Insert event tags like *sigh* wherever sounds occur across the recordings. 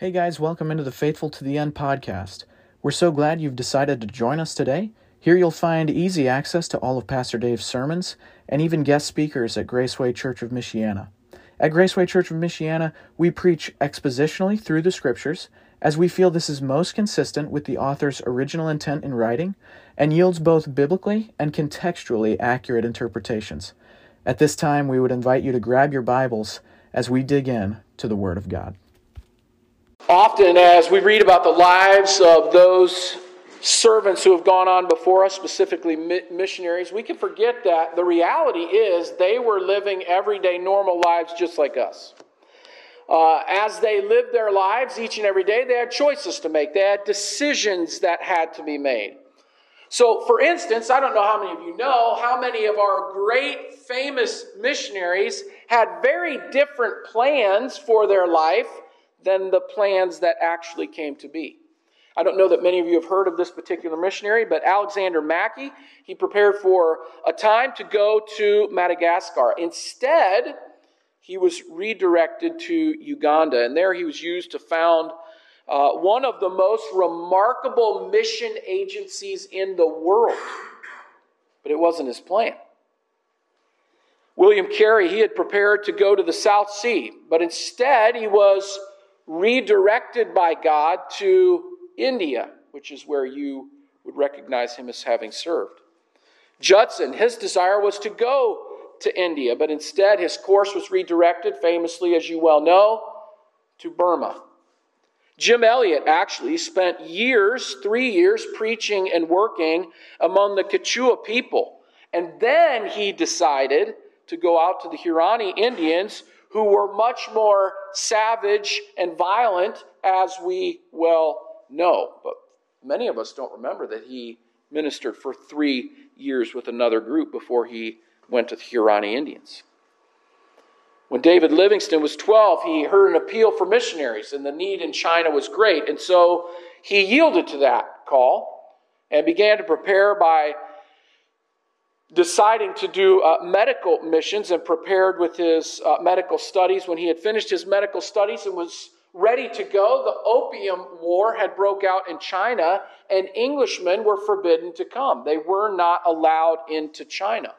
Hey guys, welcome into the Faithful to the End podcast. We're so glad you've decided to join us today. Here you'll find easy access to all of Pastor Dave's sermons and even guest speakers at Graceway Church of Michiana. At Graceway Church of Michiana, we preach expositionally through the scriptures as we feel this is most consistent with the author's original intent in writing and yields both biblically and contextually accurate interpretations. At this time, we would invite you to grab your Bibles as we dig in to the Word of God. Often, as we read about the lives of those servants who have gone on before us, specifically missionaries, we can forget that the reality is they were living everyday normal lives just like us. Uh, as they lived their lives each and every day, they had choices to make, they had decisions that had to be made. So, for instance, I don't know how many of you know how many of our great famous missionaries had very different plans for their life than the plans that actually came to be. I don't know that many of you have heard of this particular missionary, but Alexander Mackay, he prepared for a time to go to Madagascar. Instead, he was redirected to Uganda, and there he was used to found uh, one of the most remarkable mission agencies in the world. But it wasn't his plan. William Carey, he had prepared to go to the South Sea, but instead he was redirected by God to India, which is where you would recognize him as having served. Judson, his desire was to go to India, but instead his course was redirected, famously, as you well know, to Burma. Jim Elliot actually spent years, three years, preaching and working among the Quechua people. And then he decided to go out to the Huaorani Indians who were much more savage and violent, as we well know. But many of us don't remember that he ministered for three years with another group before he went to the Huaorani Indians. When David Livingstone was 12, he heard an appeal for missionaries, and the need in China was great. And so he yielded to that call and began to prepare by deciding to do uh, medical missions and prepared with his uh, medical studies. When he had finished his medical studies and was ready to go, the Opium War had broke out in China, and Englishmen were forbidden to come. They were not allowed into China.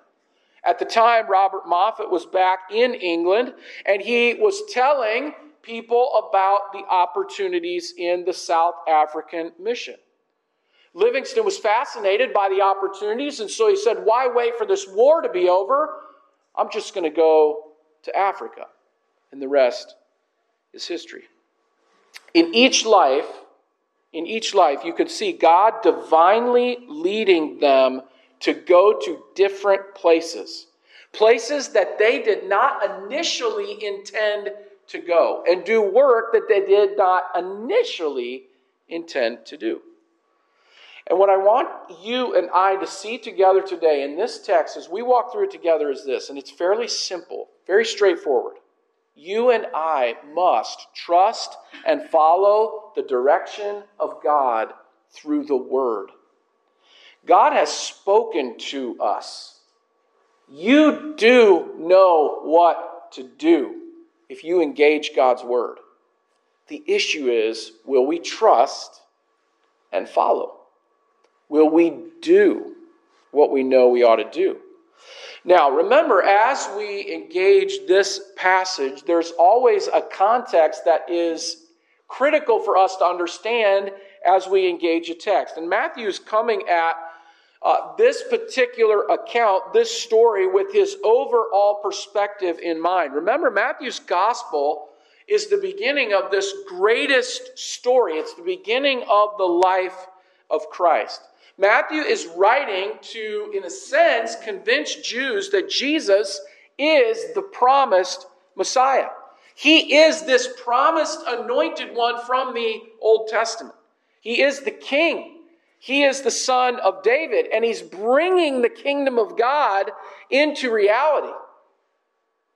At the time, Robert Moffat was back in England, and he was telling people about the opportunities in the South African mission. Livingstone was fascinated by the opportunities, and so he said, Why wait for this war to be over? I'm just going to go to Africa. And the rest is history. In each life, in each life, you could see God divinely leading them to go to different places. Places that they did not initially intend to go and do work that they did not initially intend to do. And what I want you and I to see together today in this text as we walk through it together is this, and it's fairly simple, very straightforward. You and I must trust and follow the direction of God through the Word. God has spoken to us. You do know what to do if you engage God's Word. The issue is will we trust and follow? Will we do what we know we ought to do? Now, remember, as we engage this passage, there's always a context that is critical for us to understand as we engage a text. And Matthew's coming at uh, this particular account, this story, with his overall perspective in mind. Remember, Matthew's gospel is the beginning of this greatest story, it's the beginning of the life of Christ. Matthew is writing to, in a sense, convince Jews that Jesus is the promised Messiah. He is this promised anointed one from the Old Testament. He is the king. He is the son of David, and he's bringing the kingdom of God into reality.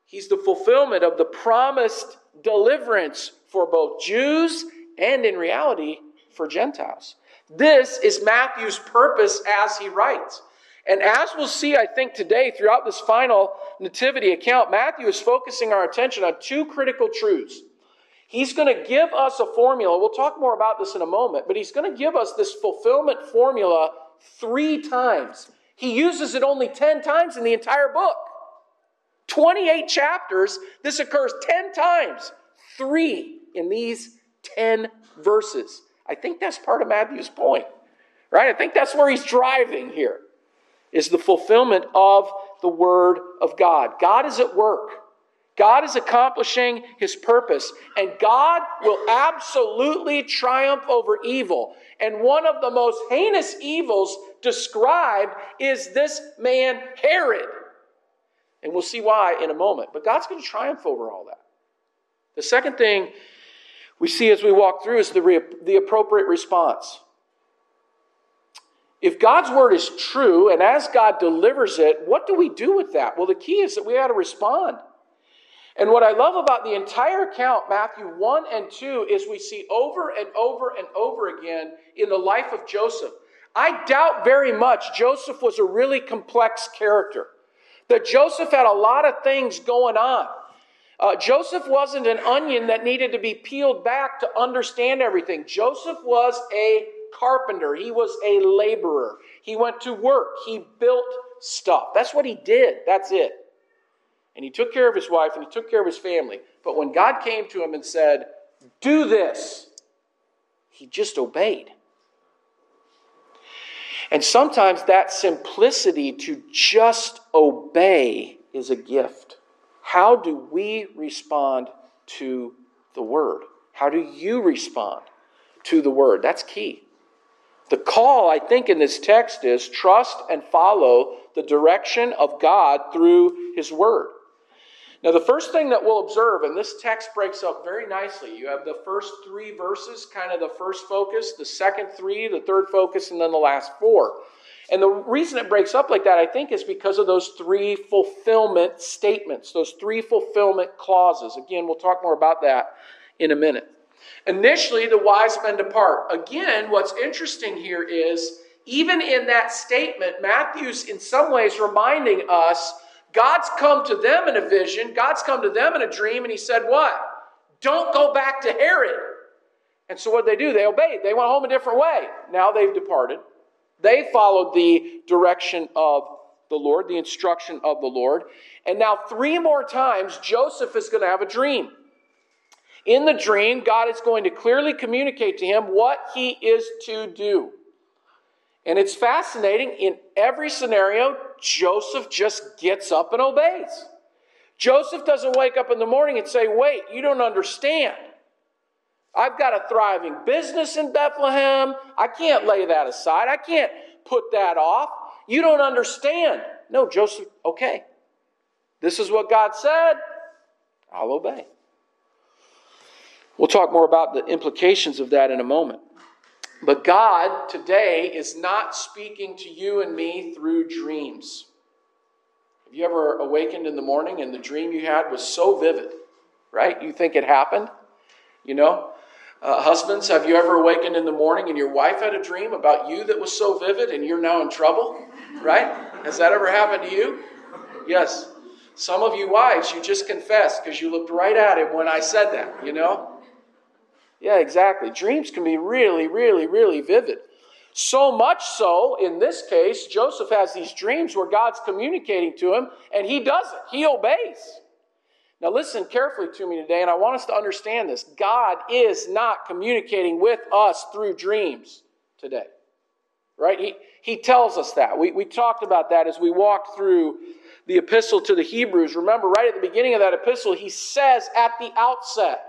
He's the fulfillment of the promised deliverance for both Jews and, in reality, for Gentiles. This is Matthew's purpose as he writes. And as we'll see, I think, today throughout this final nativity account, Matthew is focusing our attention on two critical truths. He's going to give us a formula. We'll talk more about this in a moment, but he's going to give us this fulfillment formula three times. He uses it only 10 times in the entire book. 28 chapters, this occurs 10 times, three in these 10 verses. I think that's part of Matthew's point, right? I think that's where he's driving here, is the fulfillment of the Word of God. God is at work. God is accomplishing his purpose, and God will absolutely triumph over evil. And one of the most heinous evils described is this man, Herod. And we'll see why in a moment. But God's going to triumph over all that. The second thing we see as we walk through is the, re- the appropriate response. If God's word is true, and as God delivers it, what do we do with that? Well, the key is that we got to respond. And what I love about the entire account, Matthew 1 and 2, is we see over and over and over again in the life of Joseph. I doubt very much Joseph was a really complex character, that Joseph had a lot of things going on. Uh, Joseph wasn't an onion that needed to be peeled back to understand everything. Joseph was a carpenter, he was a laborer. He went to work, he built stuff. That's what he did. That's it. And he took care of his wife and he took care of his family. But when God came to him and said, Do this, he just obeyed. And sometimes that simplicity to just obey is a gift. How do we respond to the word? How do you respond to the word? That's key. The call, I think, in this text is trust and follow the direction of God through his word. Now, the first thing that we'll observe, and this text breaks up very nicely, you have the first three verses, kind of the first focus, the second three, the third focus, and then the last four. And the reason it breaks up like that, I think, is because of those three fulfillment statements, those three fulfillment clauses. Again, we'll talk more about that in a minute. Initially, the wise men depart. Again, what's interesting here is even in that statement, Matthew's in some ways reminding us God's come to them in a vision, God's come to them in a dream, and he said, What? Don't go back to Herod. And so what they do? They obeyed. They went home a different way. Now they've departed. They followed the direction of the Lord, the instruction of the Lord. And now, three more times, Joseph is going to have a dream. In the dream, God is going to clearly communicate to him what he is to do. And it's fascinating. In every scenario, Joseph just gets up and obeys. Joseph doesn't wake up in the morning and say, Wait, you don't understand. I've got a thriving business in Bethlehem. I can't lay that aside. I can't put that off. You don't understand. No, Joseph, okay. This is what God said. I'll obey. We'll talk more about the implications of that in a moment. But God today is not speaking to you and me through dreams. Have you ever awakened in the morning and the dream you had was so vivid, right? You think it happened? You know? Uh, husbands, have you ever awakened in the morning and your wife had a dream about you that was so vivid and you're now in trouble? Right? Has that ever happened to you? Yes. Some of you wives, you just confessed because you looked right at him when I said that, you know? Yeah, exactly. Dreams can be really, really, really vivid. So much so, in this case, Joseph has these dreams where God's communicating to him, and he doesn't. He obeys. Now, listen carefully to me today, and I want us to understand this. God is not communicating with us through dreams today. Right? He, he tells us that. We, we talked about that as we walked through the epistle to the Hebrews. Remember, right at the beginning of that epistle, he says at the outset,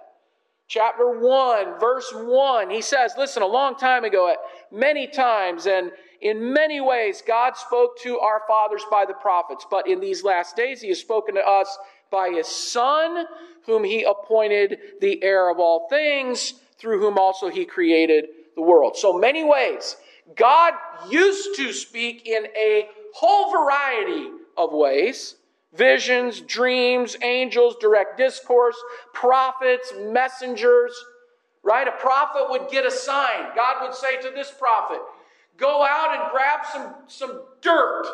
chapter 1, verse 1, he says, Listen, a long time ago, at many times and in many ways, God spoke to our fathers by the prophets, but in these last days, he has spoken to us by his Son, whom he appointed the heir of all things, through whom also he created the world. So, many ways, God used to speak in a whole variety of ways visions, dreams, angels, direct discourse, prophets, messengers, right? A prophet would get a sign. God would say to this prophet, Go out and grab some, some dirt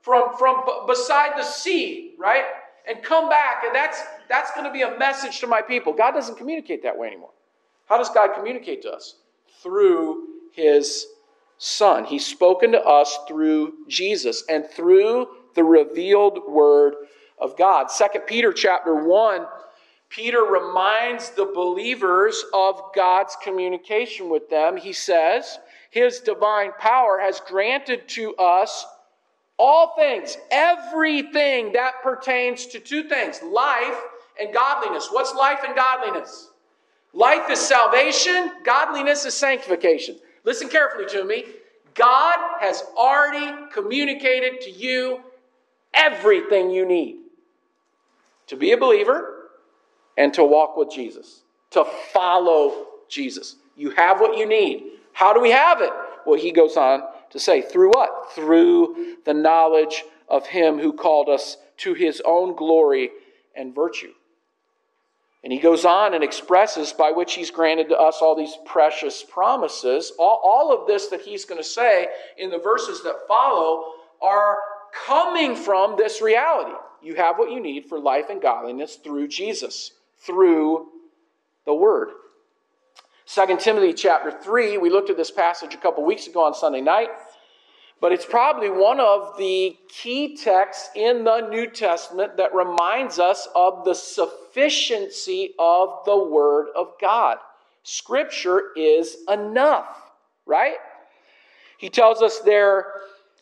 from, from beside the sea, right? And come back. And that's, That's going to be a message to my people. God doesn't communicate that way anymore. How does God communicate to us? Through his Son. He's spoken to us through Jesus and through the revealed word of God. Second Peter chapter 1, Peter reminds the believers of God's communication with them. He says, His divine power has granted to us all things, everything that pertains to two things life and godliness. What's life and godliness? Life is salvation, godliness is sanctification. Listen carefully to me. God has already communicated to you everything you need to be a believer and to walk with Jesus, to follow Jesus. You have what you need. How do we have it? Well, he goes on to say, through what? Through the knowledge of him who called us to his own glory and virtue. And he goes on and expresses by which he's granted to us all these precious promises. All, all of this that he's going to say in the verses that follow are coming from this reality. You have what you need for life and godliness through Jesus, through the Word. 2 Timothy chapter 3, we looked at this passage a couple weeks ago on Sunday night, but it's probably one of the key texts in the New Testament that reminds us of the sufficiency of the Word of God. Scripture is enough, right? He tells us there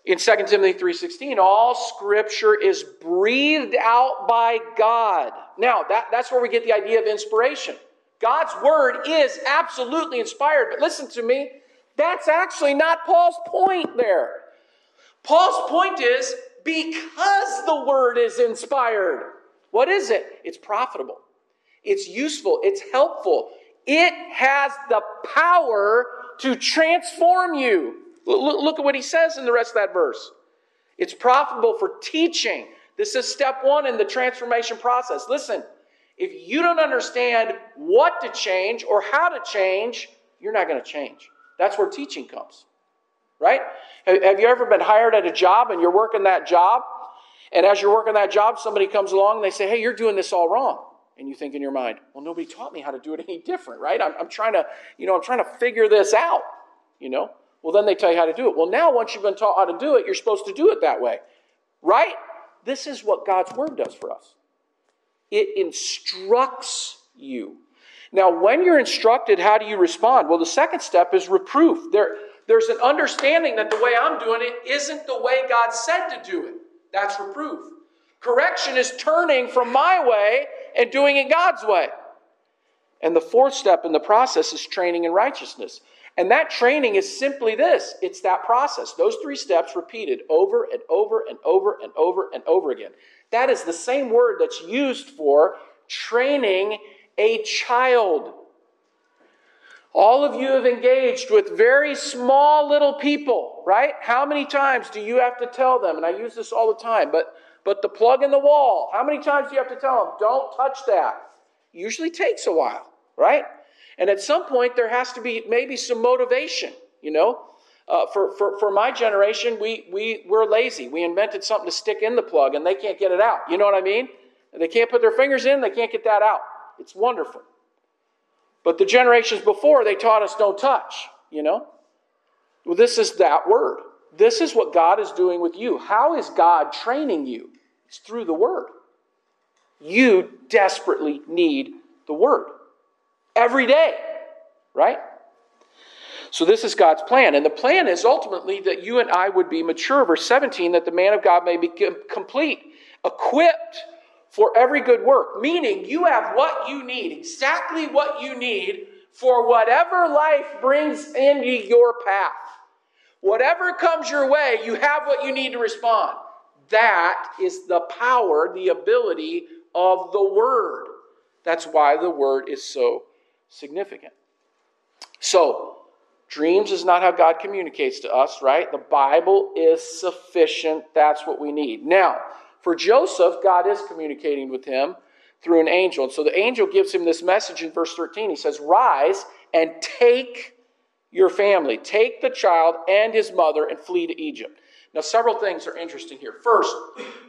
in 2 Timothy 3:16, all scripture is breathed out by God. Now, that, that's where we get the idea of inspiration. God's word is absolutely inspired, but listen to me, that's actually not Paul's point there. Paul's point is because the word is inspired. What is it? It's profitable. It's useful. It's helpful. It has the power to transform you. Look, at what he says in the rest of that verse. It's profitable for teaching. This is step one in the transformation process. Listen, if you don't understand what to change or how to change, you're not going to change. That's where teaching comes, right? Have you ever been hired at a job and you're working that job? And as you're working that job, somebody comes along and they say, Hey, you're doing this all wrong. And you think in your mind, Well, nobody taught me how to do it any different, right? I'm, I'm trying to, you know, I'm trying to figure this out, you know? Well, then they tell you how to do it. Well, now once you've been taught how to do it, you're supposed to do it that way. Right? This is what God's word does for us. It instructs you. Now, when you're instructed, how do you respond? Well, the second step is reproof. There, there's an understanding that the way I'm doing it isn't the way God said to do it. That's reproof. Correction is turning from my way and doing it God's way. And the fourth step in the process is training in righteousness. And that training is simply this it's that process, those three steps repeated over and over and over and over and over again. That is the same word that's used for training a child. All of you have engaged with very small little people, right? How many times do you have to tell them? And I use this all the time, but but the plug in the wall, how many times do you have to tell them, don't touch that? Usually takes a while, right? And at some point, there has to be maybe some motivation, you know? Uh, for, for, for my generation, we, we, we're lazy. We invented something to stick in the plug and they can't get it out. You know what I mean? They can't put their fingers in, they can't get that out. It's wonderful. But the generations before, they taught us don't touch, you know? Well, this is that word. This is what God is doing with you. How is God training you? It's through the word. You desperately need the word every day, right? So, this is God's plan. And the plan is ultimately that you and I would be mature. Verse 17, that the man of God may be complete, equipped for every good work. Meaning, you have what you need, exactly what you need for whatever life brings into your path. Whatever comes your way, you have what you need to respond. That is the power, the ability of the Word. That's why the Word is so significant. So, dreams is not how God communicates to us, right? The Bible is sufficient. That's what we need. Now, for Joseph, God is communicating with him through an angel. And so the angel gives him this message in verse 13. He says, Rise and take your family, take the child and his mother, and flee to Egypt. Now, several things are interesting here. First,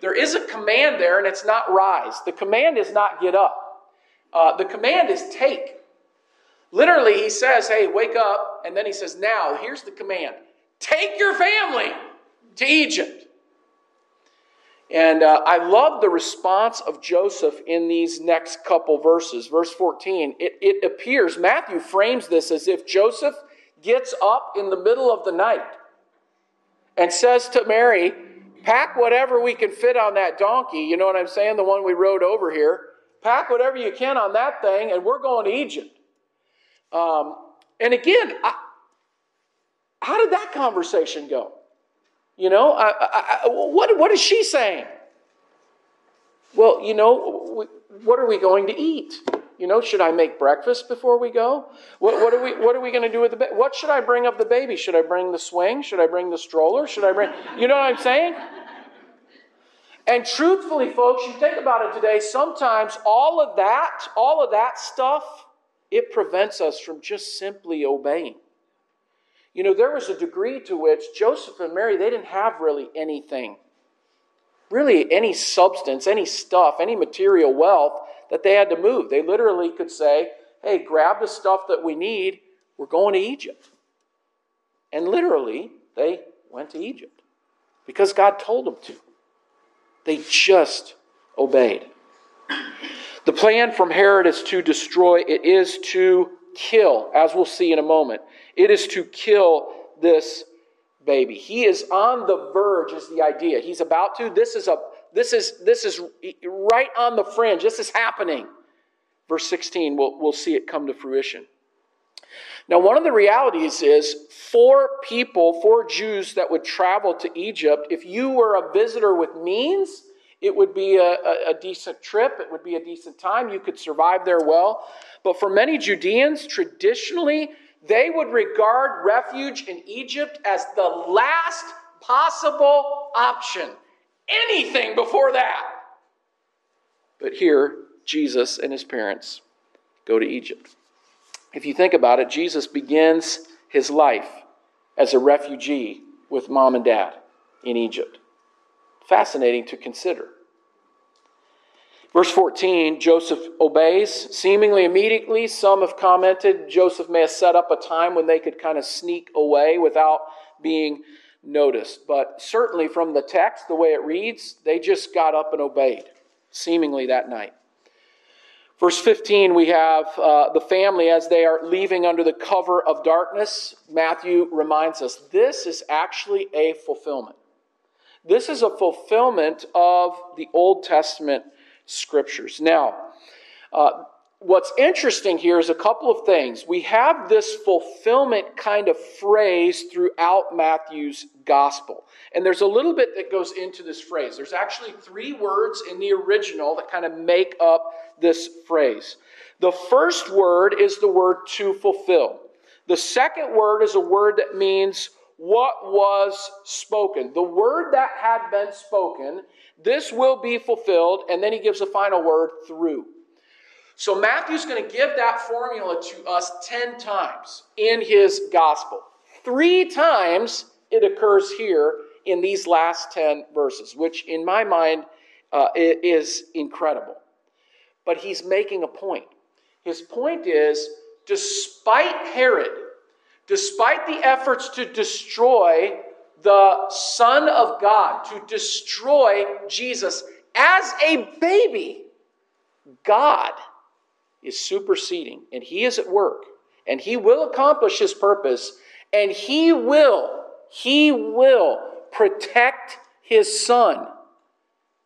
there is a command there, and it's not rise. The command is not get up. Uh, the command is take. Literally, he says, Hey, wake up. And then he says, Now, here's the command take your family to Egypt. And uh, I love the response of Joseph in these next couple verses. Verse 14, it, it appears, Matthew frames this as if Joseph gets up in the middle of the night and says to Mary, Pack whatever we can fit on that donkey. You know what I'm saying? The one we rode over here. Pack whatever you can on that thing, and we're going to Egypt. Um, and again, I, how did that conversation go? You know, I, I, what, what is she saying? Well, you know, what are we going to eat? You know, should I make breakfast before we go? What, what are we What are we going to do with the baby? What should I bring up the baby? Should I bring the swing? Should I bring the stroller? Should I bring? You know what I'm saying? And truthfully, folks, you think about it today. Sometimes all of that, all of that stuff, it prevents us from just simply obeying. You know, there was a degree to which Joseph and Mary, they didn't have really anything, really any substance, any stuff, any material wealth that they had to move. They literally could say, hey, grab the stuff that we need, we're going to Egypt. And literally, they went to Egypt because God told them to. They just obeyed. The plan from Herod is to destroy, it is to kill, as we'll see in a moment. It is to kill this baby. He is on the verge, is the idea. He's about to. This is a this is this is right on the fringe. This is happening. Verse 16, we'll, we'll see it come to fruition. Now, one of the realities is for people, for Jews that would travel to Egypt, if you were a visitor with means, it would be a, a, a, decent trip, it would be a decent time, you could survive there well. But for many Judeans, traditionally, they would regard refuge in Egypt as the last possible option. Anything before that. But here, Jesus and his parents go to Egypt. If you think about it, Jesus begins his life as a refugee with mom and dad in Egypt. Fascinating to consider. Verse 14, Joseph obeys seemingly immediately. Some have commented Joseph may have set up a time when they could kind of sneak away without being noticed. But certainly from the text, the way it reads, they just got up and obeyed, seemingly that night. Verse 15, we have uh, the family as they are leaving under the cover of darkness. Matthew reminds us this is actually a fulfillment. This is a fulfillment of the Old Testament scriptures. Now, uh, what's interesting here is a couple of things. We have this fulfillment kind of phrase throughout Matthew's gospel. And there's a little bit that goes into this phrase. There's actually three words in the original that kind of make up this phrase. The first word is the word to fulfill. The second word is a word that means what was spoken. The word that had been spoken this will be fulfilled. And then he gives a final word through. So Matthew's going to give that formula to us 10 times in his gospel. Three times it occurs here in these last 10 verses, which in my mind uh, is incredible. But he's making a point. His point is despite Herod, despite the efforts to destroy the Son of God, to destroy Jesus as a baby, God is superseding and He is at work and He will accomplish His purpose and He will, He will protect His Son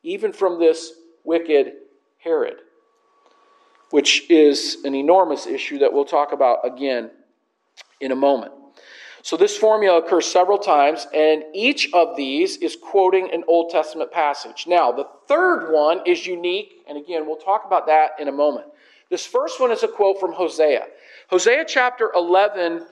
even from this wicked Herod, which is an enormous issue that we'll talk about again in a moment. So this formula occurs several times, and each of these is quoting an Old Testament passage. Now, the third one is unique, and again, we'll talk about that in a moment. This first one is a quote from Hosea. Hosea chapter 11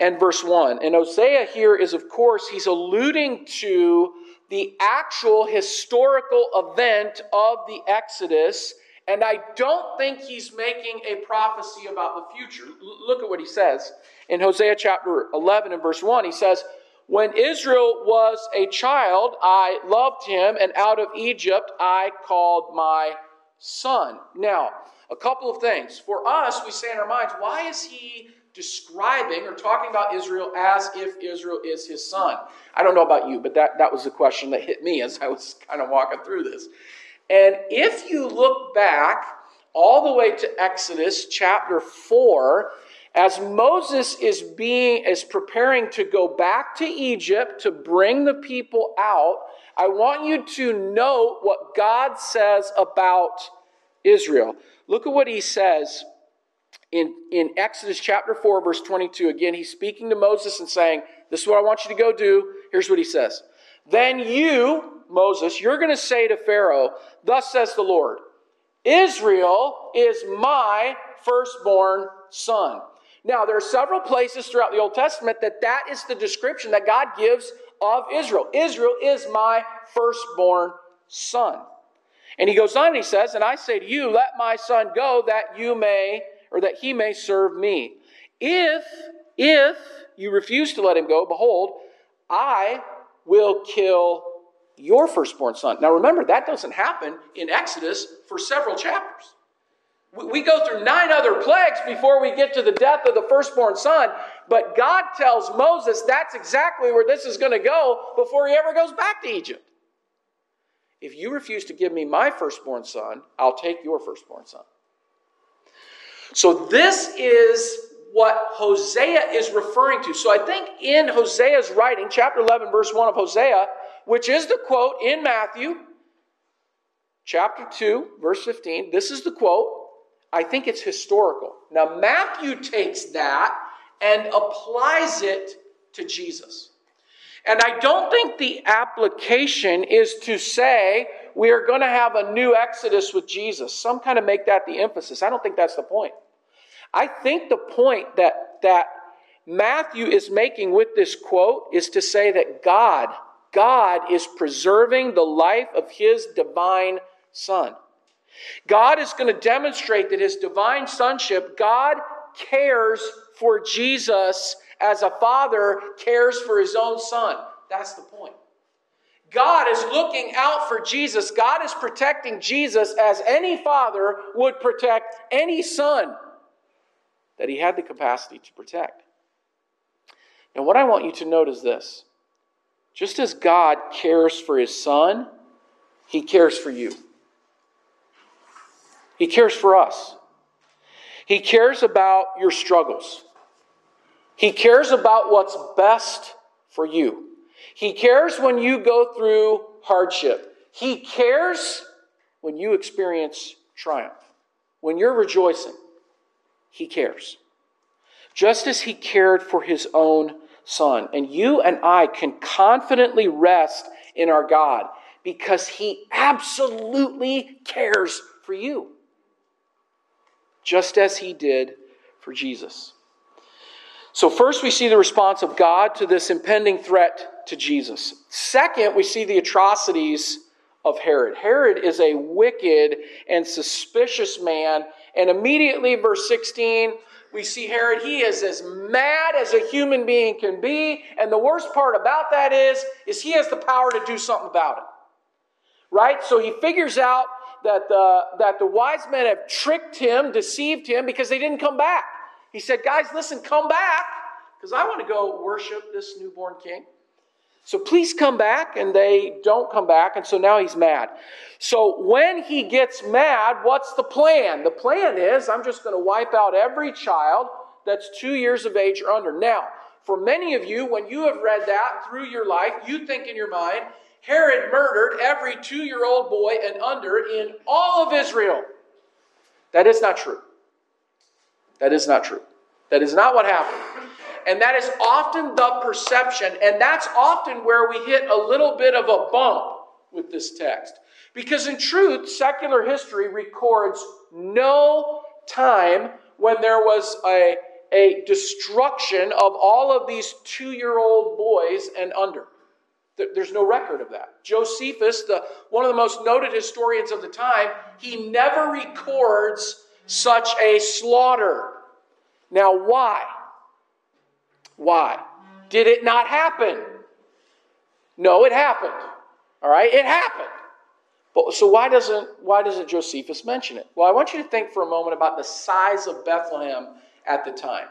and verse 1. And Hosea here is, of course, he's alluding to the actual historical event of the Exodus. And I don't think he's making a prophecy about the future. L- look at what he says in Hosea chapter 11 and verse 1, he says, When Israel was a child, I loved him, and out of Egypt I called my son. Now, a couple of things. For us, we say in our minds, why is he describing or talking about Israel as if Israel is his son? I don't know about you, but that, that was the question that hit me as I was kind of walking through this. And if you look back all the way to Exodus chapter 4, as Moses is being is preparing to go back to Egypt to bring the people out, I want you to note what God says about Israel. Look at what he says in, in Exodus chapter 4, verse 22. Again, he's speaking to Moses and saying, This is what I want you to go do. Here's what he says. Then you, Moses, you're going to say to Pharaoh, Thus says the Lord, Israel is my firstborn son. Now, there are several places throughout the Old Testament that that is the description that God gives of Israel. Israel is my firstborn son. And he goes on and he says, And I say to you, let my son go that you may, or that he may serve me. If, if you refuse to let him go, behold, I will kill your firstborn son. Now remember, that doesn't happen in Exodus for several chapters. We go through nine other plagues before we get to the death of the firstborn son, but God tells Moses that's exactly where this is going to go before he ever goes back to Egypt. If you refuse to give me my firstborn son, I'll take your firstborn son. So, this is what Hosea is referring to. So, I think in Hosea's writing, chapter 11, verse 1 of Hosea, which is the quote in Matthew, chapter 2, verse 15, this is the quote I think it's historical. Now, Matthew takes that and applies it to Jesus. And I don't think the application is to say we are going to have a new Exodus with Jesus. Some kind of make that the emphasis. I don't think that's the point. I think the point that, that Matthew is making with this quote is to say that God, God is preserving the life of his divine Son. God is going to demonstrate that his divine sonship, God cares for Jesus as a father cares for his own son. That's the point. God is looking out for Jesus. God is protecting Jesus as any father would protect any son that he had the capacity to protect. Now, what I want you to note is this just as God cares for his son, he cares for you. He cares for us. He cares about your struggles. He cares about what's best for you. He cares when you go through hardship. He cares when you experience triumph. When you're rejoicing, He cares. Just as He cared for His own Son. And you and I can confidently rest in our God because He absolutely cares for you just as he did for Jesus. So, first, we see the response of God to this impending threat to Jesus. Second, we see the atrocities of Herod. Herod is a wicked and suspicious man. And immediately, verse 16, we see Herod, he is as mad as a human being can be. And the worst part about that is, is he has the power to do something about it. Right? So he figures out that the, that the wise men have tricked him, deceived him, because they didn't come back. He said, Guys, listen, come back, because I want to go worship this newborn king. So please come back. And they don't come back. And so now he's mad. So when he gets mad, what's the plan? The plan is I'm just going to wipe out every child that's two years of age or under. Now, for many of you, when you have read that through your life, you think in your mind, Herod murdered every two year old boy and under in all of Israel. That is not true. That is not true. That is not what happened. And that is often the perception, and that's often where we hit a little bit of a bump with this text. Because in truth, secular history records no time when there was a, a destruction of all of these two year old boys and under. There's no record of that. Josephus, the, one of the most noted historians of the time, he never records such a slaughter. Now, why? Why? Did it not happen? No, it happened. All right, it happened. But so why doesn't why doesn't Josephus mention it? Well, I want you to think for a moment about the size of Bethlehem at the time.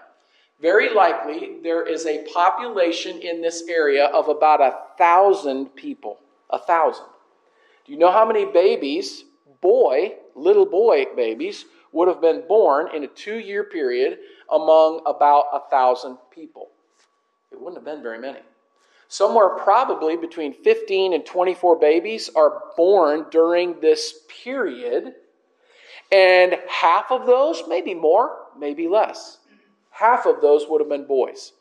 Very likely there is a population in this area of about a thousand people. A thousand. Do you know how many babies, boy, little boy babies, would have been born in a two year period among about a thousand people? It wouldn't have been very many. Somewhere probably between 15 and 24 babies are born during this period, and half of those, maybe more, maybe less, half of those would have been boys.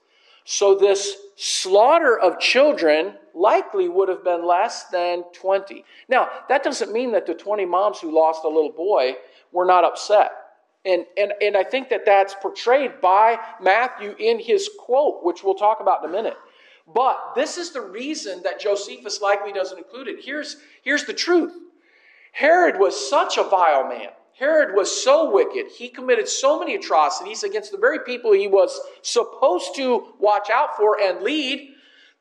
So this slaughter of children likely would have been less than 20. Now, that doesn't mean that the 20 moms who lost a little boy were not upset. And, and, and I think that that's portrayed by Matthew in his quote, which we'll talk about in a minute. But this is the reason that Josephus likely doesn't include it. Here's, here's the truth Herod was such a vile man. Herod was so wicked. He committed so many atrocities against the very people he was supposed to watch out for and lead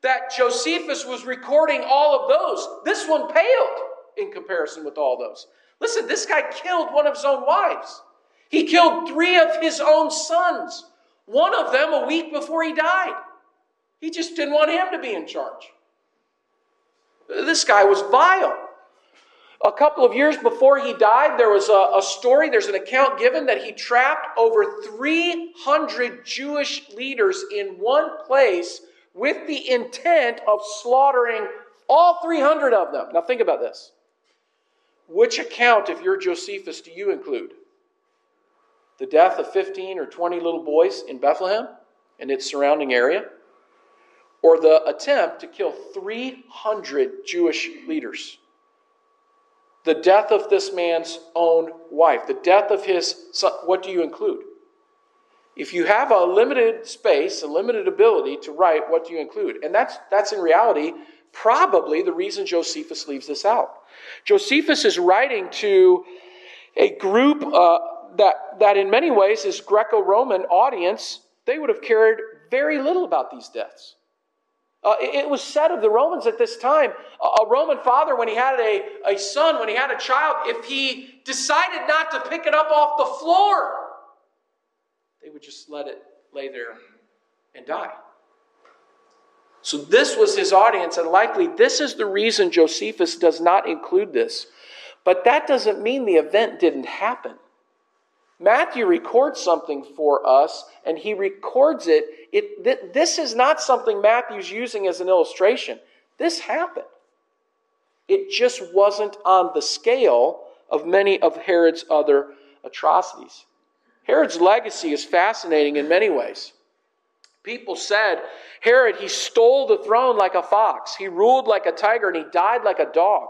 that Josephus was recording all of those. This one paled in comparison with all those. Listen, this guy killed one of his own wives. He killed three of his own sons, one of them a week before he died. He just didn't want him to be in charge. This guy was vile. A couple of years before he died, there was a, a, story, there's an account given that he trapped over 300 Jewish leaders in one place with the intent of slaughtering all 300 of them. Now, think about this. Which account, if you're Josephus, do you include? The death of 15 or 20 little boys in Bethlehem and its surrounding area? Or the attempt to kill 300 Jewish leaders? The death of this man's own wife, the death of his son, what do you include? If you have a limited space, a limited ability to write, what do you include? And that's, that's in reality probably the reason Josephus leaves this out. Josephus is writing to a group uh, that, that, in many ways, is Greco Roman audience. They would have cared very little about these deaths. Uh, it, was said of the Romans at this time a Roman father, when he had a, a son, when he had a child, if he decided not to pick it up off the floor, they would just let it lay there and die. So, this was his audience, and likely this is the reason Josephus does not include this. But that doesn't mean the event didn't happen. Matthew records something for us, and he records it. it th- this is not something Matthew's using as an illustration. This happened. It just wasn't on the scale of many of Herod's other atrocities. Herod's legacy is fascinating in many ways. People said, Herod, he stole the throne like a fox, he ruled like a tiger, and he died like a dog.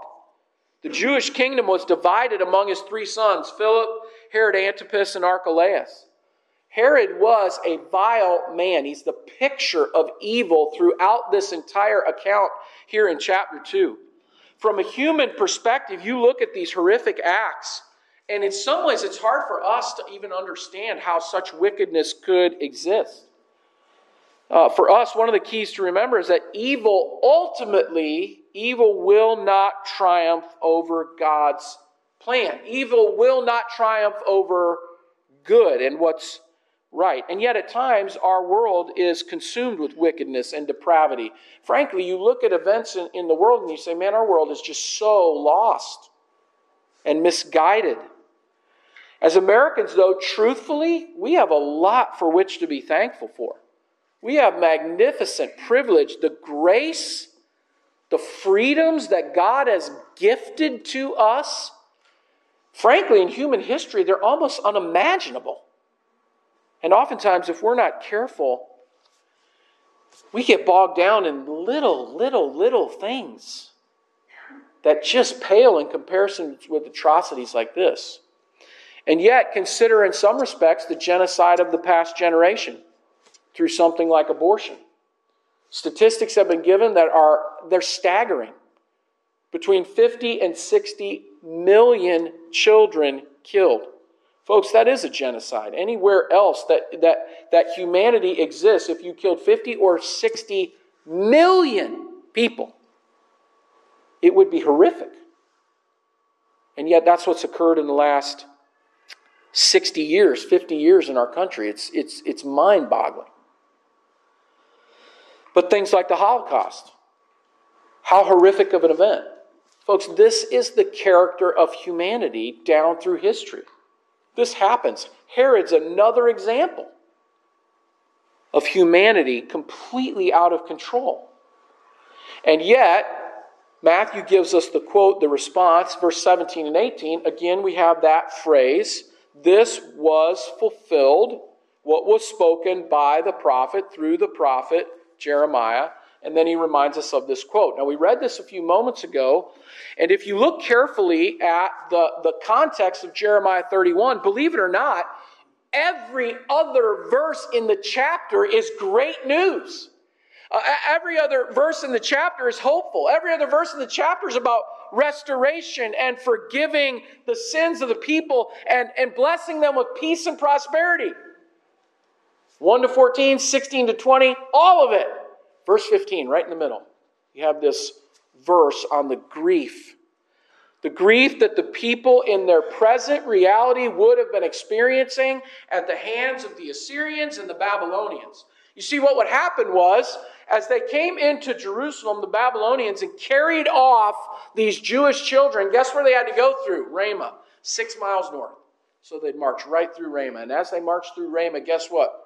The Jewish kingdom was divided among his three sons, Philip, Herod Antipas, and Archelaus. Herod was a vile man. He's the picture of evil throughout this entire account here in chapter 2. From a human perspective, you look at these horrific acts and in some ways, it's hard for us to even understand how such wickedness could exist. Uh, for us, one of the keys to remember is that evil ultimately, evil will not triumph over God's plan. Evil will not triumph over good and what's right. And yet, at times, our world is consumed with wickedness and depravity. Frankly, you look at events in, in the world and you say, man, our world is just so lost and misguided. As Americans, though, truthfully, we have a lot for which to be thankful for. We have magnificent privilege, the grace, the freedoms that God has gifted to us. Frankly, in human history, they're almost unimaginable. And oftentimes, if we're not careful, we get bogged down in little, little, little things that just pale in comparison with atrocities like this. And yet, consider in some respects the genocide of the past generation through something like abortion. Statistics have been given that are they're staggering. Between 50 and 60 million children killed. Folks, that is a genocide. Anywhere else that, that, that humanity exists, if you killed 50 or 60 million people, it would be horrific. And yet, that's what's occurred in the last 60 years, 50 years in our country. It's, it's, it's mind boggling. But things like the Holocaust, how horrific of an event. Folks, this is the character of humanity down through history. This happens. Herod's another example of humanity completely out of control. And yet, Matthew gives us the quote, the response, verse 17 and 18. Again, we have that phrase this was fulfilled, what was spoken by the prophet through the prophet Jeremiah. And then he reminds us of this quote. Now, we read this a few moments ago, and if you look carefully at the, the context of Jeremiah 31, believe it or not, every other verse in the chapter is great news. Uh, every other verse in the chapter is hopeful. Every other verse in the chapter is about restoration and forgiving the sins of the people and, and blessing them with peace and prosperity. 1 to 14, 16 to 20, all of it. Verse 15, right in the middle, you have this verse on the grief. The grief that the people in their present reality would have been experiencing at the hands of the Assyrians and the Babylonians. You see, what would happen was, as they came into Jerusalem, the Babylonians, and carried off these Jewish children, guess where they had to go through? Ramah, six miles north. So they'd march right through Ramah. And as they marched through Ramah, guess what?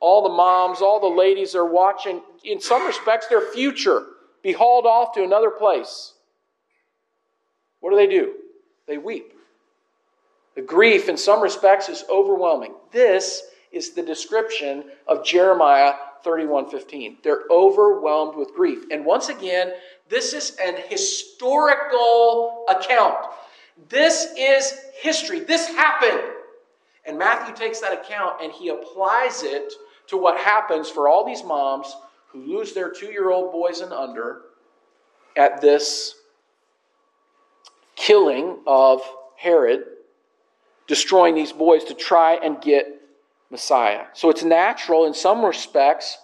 all the moms, all the ladies are watching, in some respects, their future be hauled off to another place. What do they do? They weep. The grief, in some respects, is overwhelming. This is the description of Jeremiah 31:15. They're overwhelmed with grief. And once again, this is an historical account. This is history. This happened. And Matthew takes that account and he applies it to what happens for all these moms who lose their two year old boys and under at this killing of Herod, destroying these boys to try and get Messiah. So it's natural in some respects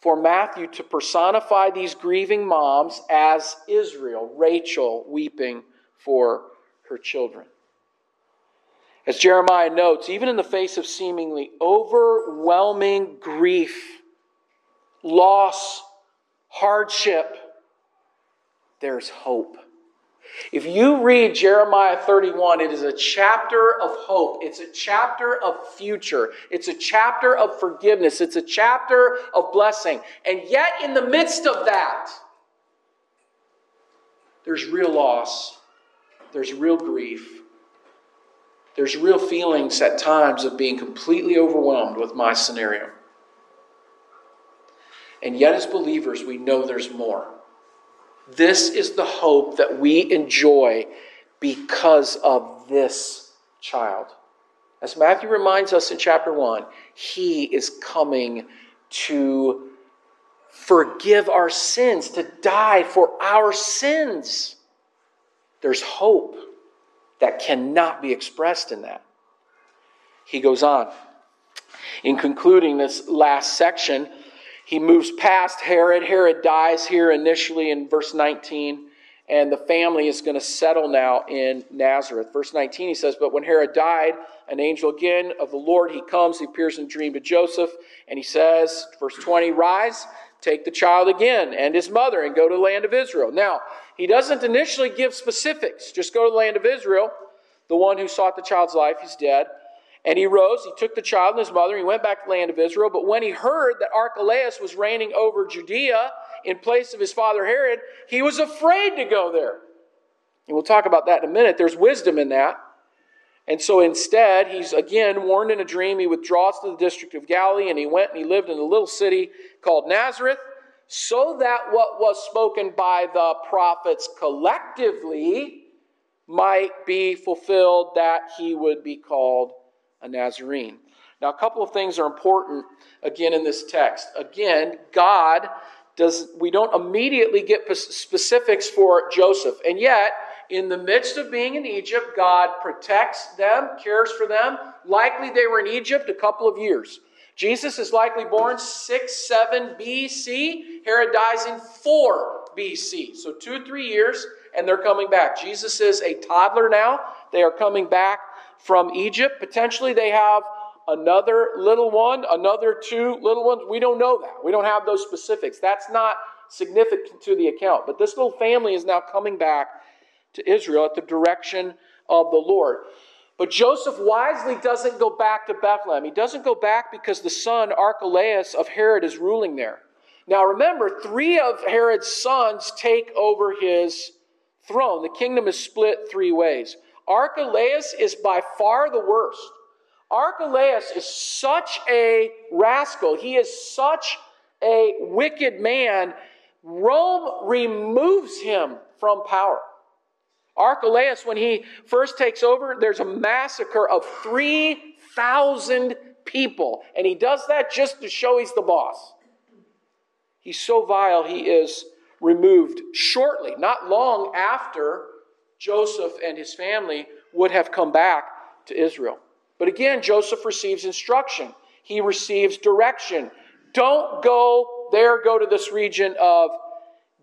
for Matthew to personify these grieving moms as Israel, Rachel weeping for her children. As Jeremiah notes, even in the face of seemingly overwhelming grief, loss, hardship, there's hope. If you read Jeremiah 31, it is a chapter of hope. It's a chapter of future. It's a chapter of forgiveness. It's a chapter of blessing. And yet, in the midst of that, there's real loss, there's real grief, there's real feelings at times of being completely overwhelmed with my scenario. And yet, as believers, we know there's more. This is the hope that we enjoy because of this child. As Matthew reminds us in chapter 1, he is coming to forgive our sins, to die for our sins. There's hope that cannot be expressed in that. He goes on. In concluding this last section, he moves past Herod. Herod dies here initially in verse 19, and the family is going to settle now in Nazareth. Verse 19, he says, But when Herod died, an angel again of the Lord, he comes, he appears in a dream to Joseph, and he says, verse 20, Rise, take the child again and his mother, and go to the land of Israel. Now, he doesn't initially give specifics. Just go to the land of Israel. The one who sought the child's life, he's dead. And he rose, he took the child and his mother, and he went back to the land of Israel. But when he heard that Archelaus was reigning over Judea in place of his father Herod, he was afraid to go there. And we'll talk about that in a minute. There's wisdom in that. And so instead, he's again warned in a dream. He withdraws to the district of Galilee, and he went and he lived in a little city called Nazareth so that what was spoken by the prophets collectively might be fulfilled that he would be called a Nazarene. Now, a couple of things are important again in this text. Again, God does, we don't immediately get specifics for Joseph. And yet, in the midst of being in Egypt, God protects them, cares for them. Likely they were in Egypt a couple of years. Jesus is likely born 6, 7 BC. Herod dies in 4 BC. So two, three years. and they're coming back. Jesus is a toddler now. They are coming back from Egypt. Potentially, they have another little one, another two little ones. We don't know that. We don't have those specifics. That's not significant to the account. But this little family is now coming back to Israel at the direction of the Lord. But Joseph wisely doesn't go back to Bethlehem. He doesn't go back because the son, Archelaus of Herod, is ruling there. Now remember, three of Herod's sons take over his throne. The kingdom is split three ways. Archelaus is by far the worst. Archelaus is such a rascal. He is such a wicked man. Rome removes him from power. Archelaus, when he first takes over, there's a massacre of 3,000 people. And he does that just to show he's the boss. He's so vile, he is removed shortly, not long after Joseph and his family would have come back to Israel. But again, Joseph receives instruction, he receives direction. Don't go there, go to this region of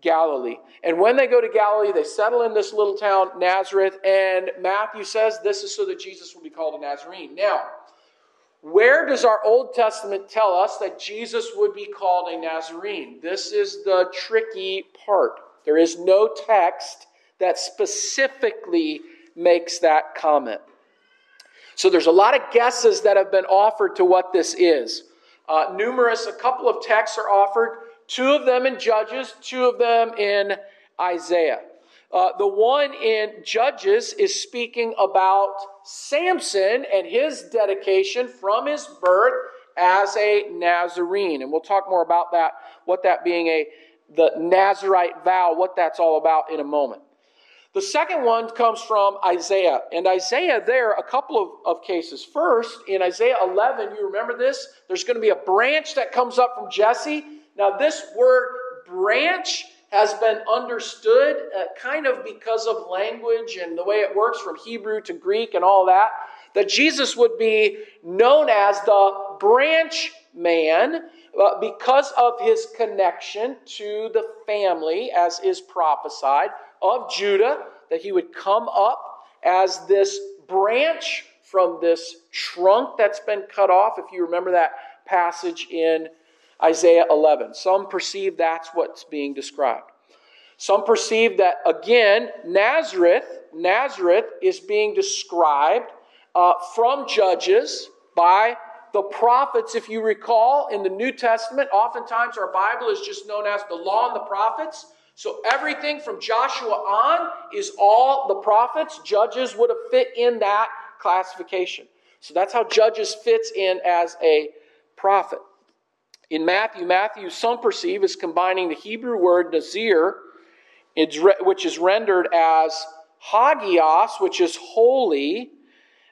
Galilee. And when they go to Galilee, they settle in this little town, Nazareth, and Matthew says this is so that Jesus will be called a Nazarene. Now, where does our Old Testament tell us that Jesus would be called a Nazarene? This is the tricky part. There is no text that specifically makes that comment. So there's a lot of guesses that have been offered to what this is. Uh, numerous, a couple of texts are offered two of them in Judges, two of them in Isaiah. Uh, the one in Judges is speaking about Samson and his dedication from his birth as a Nazarene. And we'll talk more about that, what that being a the Nazarite vow, what that's all about in a moment. The second one comes from Isaiah. And Isaiah, there, a couple of, of cases. First, in Isaiah 11, you remember this? There's going to be a branch that comes up from Jesse now, this word branch has been understood uh, kind of because of language and the way it works from Hebrew to Greek and all that, that Jesus would be known as the branch man uh, because of his connection to the family, as is prophesied, of Judah, that he would come up as this branch from this trunk that's been cut off. If you remember that passage in Isaiah 11. Some perceive that's what's being described. Some perceive that, again, Nazareth, Nazareth is being described uh, from Judges by the prophets. If you recall, in the New Testament, oftentimes our Bible is just known as the law and the prophets. So everything from Joshua on is all the prophets. Judges would have fit in that classification. So that's how Judges fits in as a prophet. In Matthew, Matthew, some perceive is combining the Hebrew word Nazir, which is rendered as Hagios, which is holy,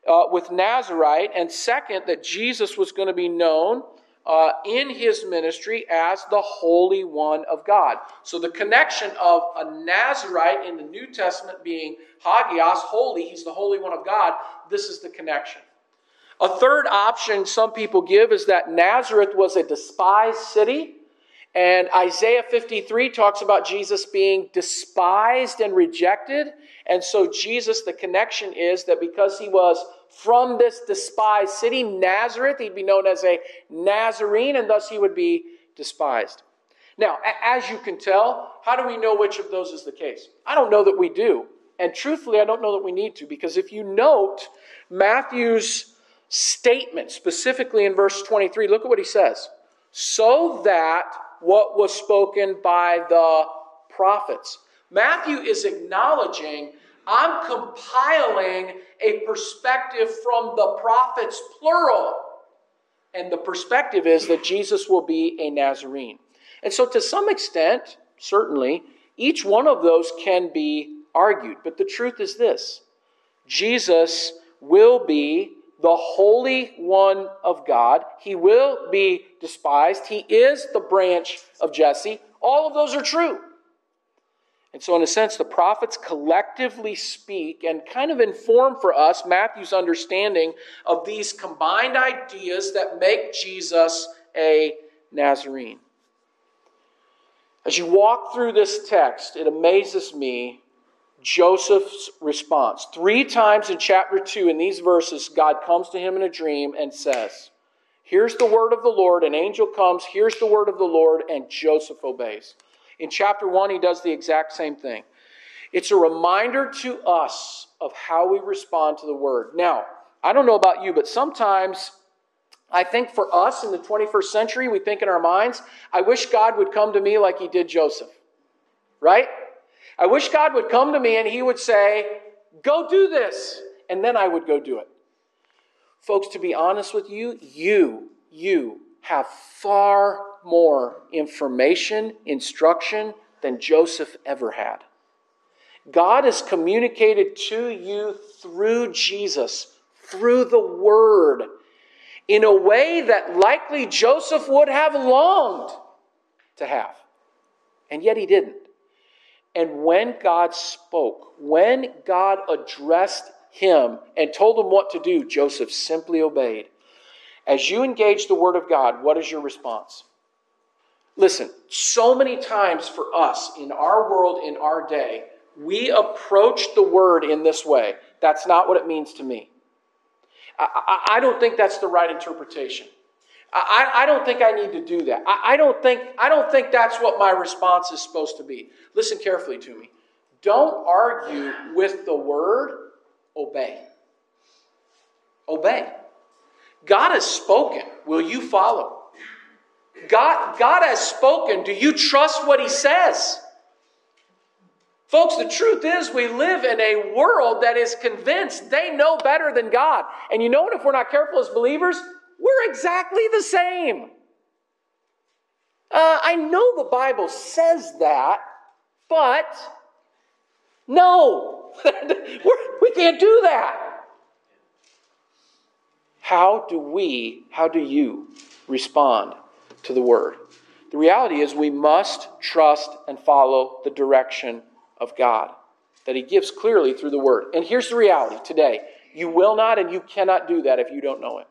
uh, with Nazarite, and second, that Jesus was going to be known uh, in his ministry as the Holy One of God. So the connection of a Nazarite in the New Testament being Hagios, holy, he's the Holy One of God, this is the connection. A third option some people give is that Nazareth was a despised city. And Isaiah 53 talks about Jesus being despised and rejected. And so, Jesus, the connection is that because he was from this despised city, Nazareth, he'd be known as a Nazarene, and thus he would be despised. Now, as you can tell, how do we know which of those is the case? I don't know that we do. And truthfully, I don't know that we need to, because if you note Matthew's statement, specifically in verse 23. Look at what he says. So that what was spoken by the prophets. Matthew is acknowledging I'm compiling a perspective from the prophets, plural. And the perspective is that Jesus will be a Nazarene. And so, to some extent, certainly, each one of those can be argued. But the truth is this Jesus will be the Holy One of God. He will be despised. He is the branch of Jesse. All of those are true. And so, in a sense, the prophets collectively speak and kind of inform for us Matthew's understanding of these combined ideas that make Jesus a Nazarene. As you walk through this text, it amazes me Joseph's response. Three times in chapter 2 in these verses, God comes to him in a dream and says, Here's the word of the Lord. An angel comes, here's the word of the Lord, and Joseph obeys. In chapter 1, he does the exact same thing. It's a reminder to us of how we respond to the word. Now, I don't know about you, but sometimes I think for us in the 21st century, we think in our minds, I wish God would come to me like he did Joseph. Right? I wish God would come to me and he would say, Go do this. And then I would go do it. Folks, to be honest with you, you, you have far more information, instruction than Joseph ever had. God has communicated to you through Jesus, through the Word, in a way that likely Joseph would have longed to have. And yet he didn't. And when God spoke, when God addressed him and told him what to do, Joseph simply obeyed. As you engage the Word of God, what is your response? Listen, so many times for us in our world, in our day, we approach the Word in this way. That's not what it means to me. I, I, I don't think that's the right interpretation. I, I don't think I need to do that. I, I, don't think, I don't think that's what my response is supposed to be. Listen carefully to me. Don't argue with the word, obey. Obey. God has spoken. Will you follow? God, God has spoken. Do you trust what He says? Folks, the truth is, we live in a world that is convinced they know better than God. And you know what? If we're not careful as believers, we're exactly the same. Uh, I know the Bible says that, but no, *laughs* we can't do that. How do we, how do you respond to the word? The reality is we must trust and follow the direction of God that He gives clearly through the word. And here's the reality today you will not and you cannot do that if you don't know it.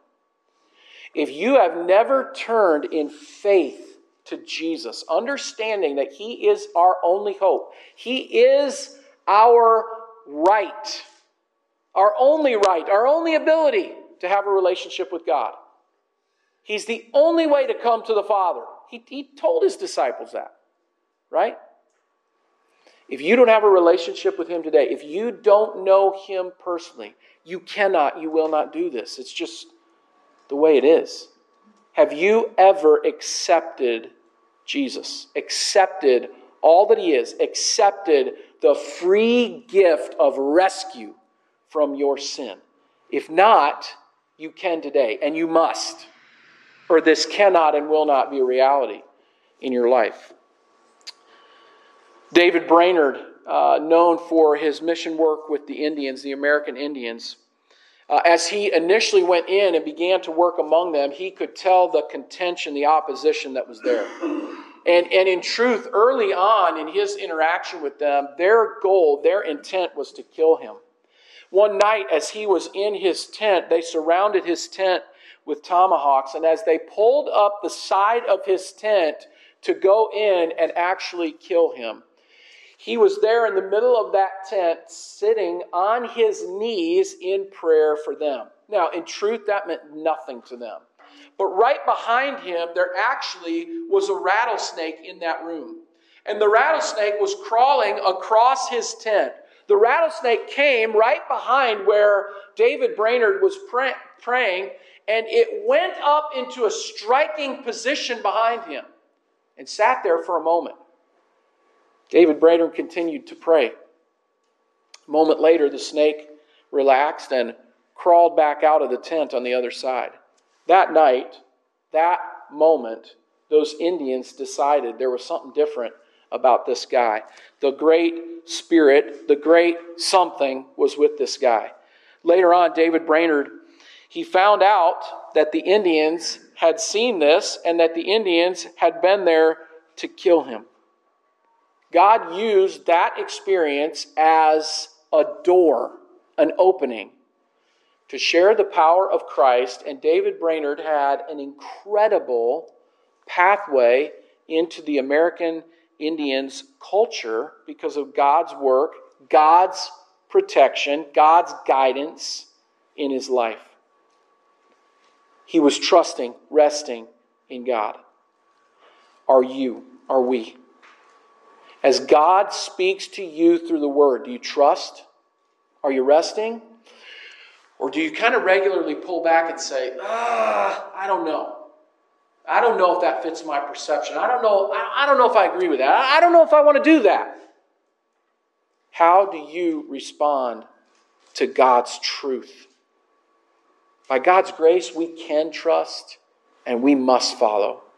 If you have never turned in faith to Jesus, understanding that He is our only hope, He is our right, our only right, our only ability to have a relationship with God. He's the only way to come to the Father. He, he told His disciples that, right? If you don't have a relationship with Him today, if you don't know Him personally, you cannot, you will not do this. It's just the way it is. Have you ever accepted Jesus? Accepted all that He is, accepted the free gift of rescue from your sin? If not, you can today, and you must, or this cannot and will not be a reality in your life. David Brainerd, uh, known for his mission work with the Indians, the American Indians, uh, as he initially went in and began to work among them, he could tell the contention, the opposition that was there. And, and in truth, early on in his interaction with them, their goal, their intent was to kill him. One night, as he was in his tent, they surrounded his tent with tomahawks, and as they pulled up the side of his tent to go in and actually kill him, he was there in the middle of that tent, sitting on his knees in prayer for them. Now, in truth, that meant nothing to them. But right behind him, there actually was a rattlesnake in that room. And the rattlesnake was crawling across his tent. The rattlesnake came right behind where David Brainerd was pray- praying, and it went up into a striking position behind him and sat there for a moment. David Brainerd continued to pray. A moment later, the snake relaxed and crawled back out of the tent on the other side. That night, that moment, those Indians decided there was something different about this guy. The great spirit, the great something was with this guy. Later on, David Brainerd, he found out that the Indians had seen this and that the Indians had been there to kill him. God used that experience as a door, an opening to share the power of Christ, and David Brainerd had an incredible pathway into the American Indians' culture because of God's work God's protection, God's guidance in his life. He was trusting, resting in God. Are you? Are we? As God speaks to you through the word, do you trust? Are you resting? Or do you kind of regularly pull back and say, ah, I don't know. I don't know if that fits my perception. I don't know. I don't know if I agree with that. I don't know if I want to do that. How do you respond to God's truth? By God's grace, we can trust and we must follow.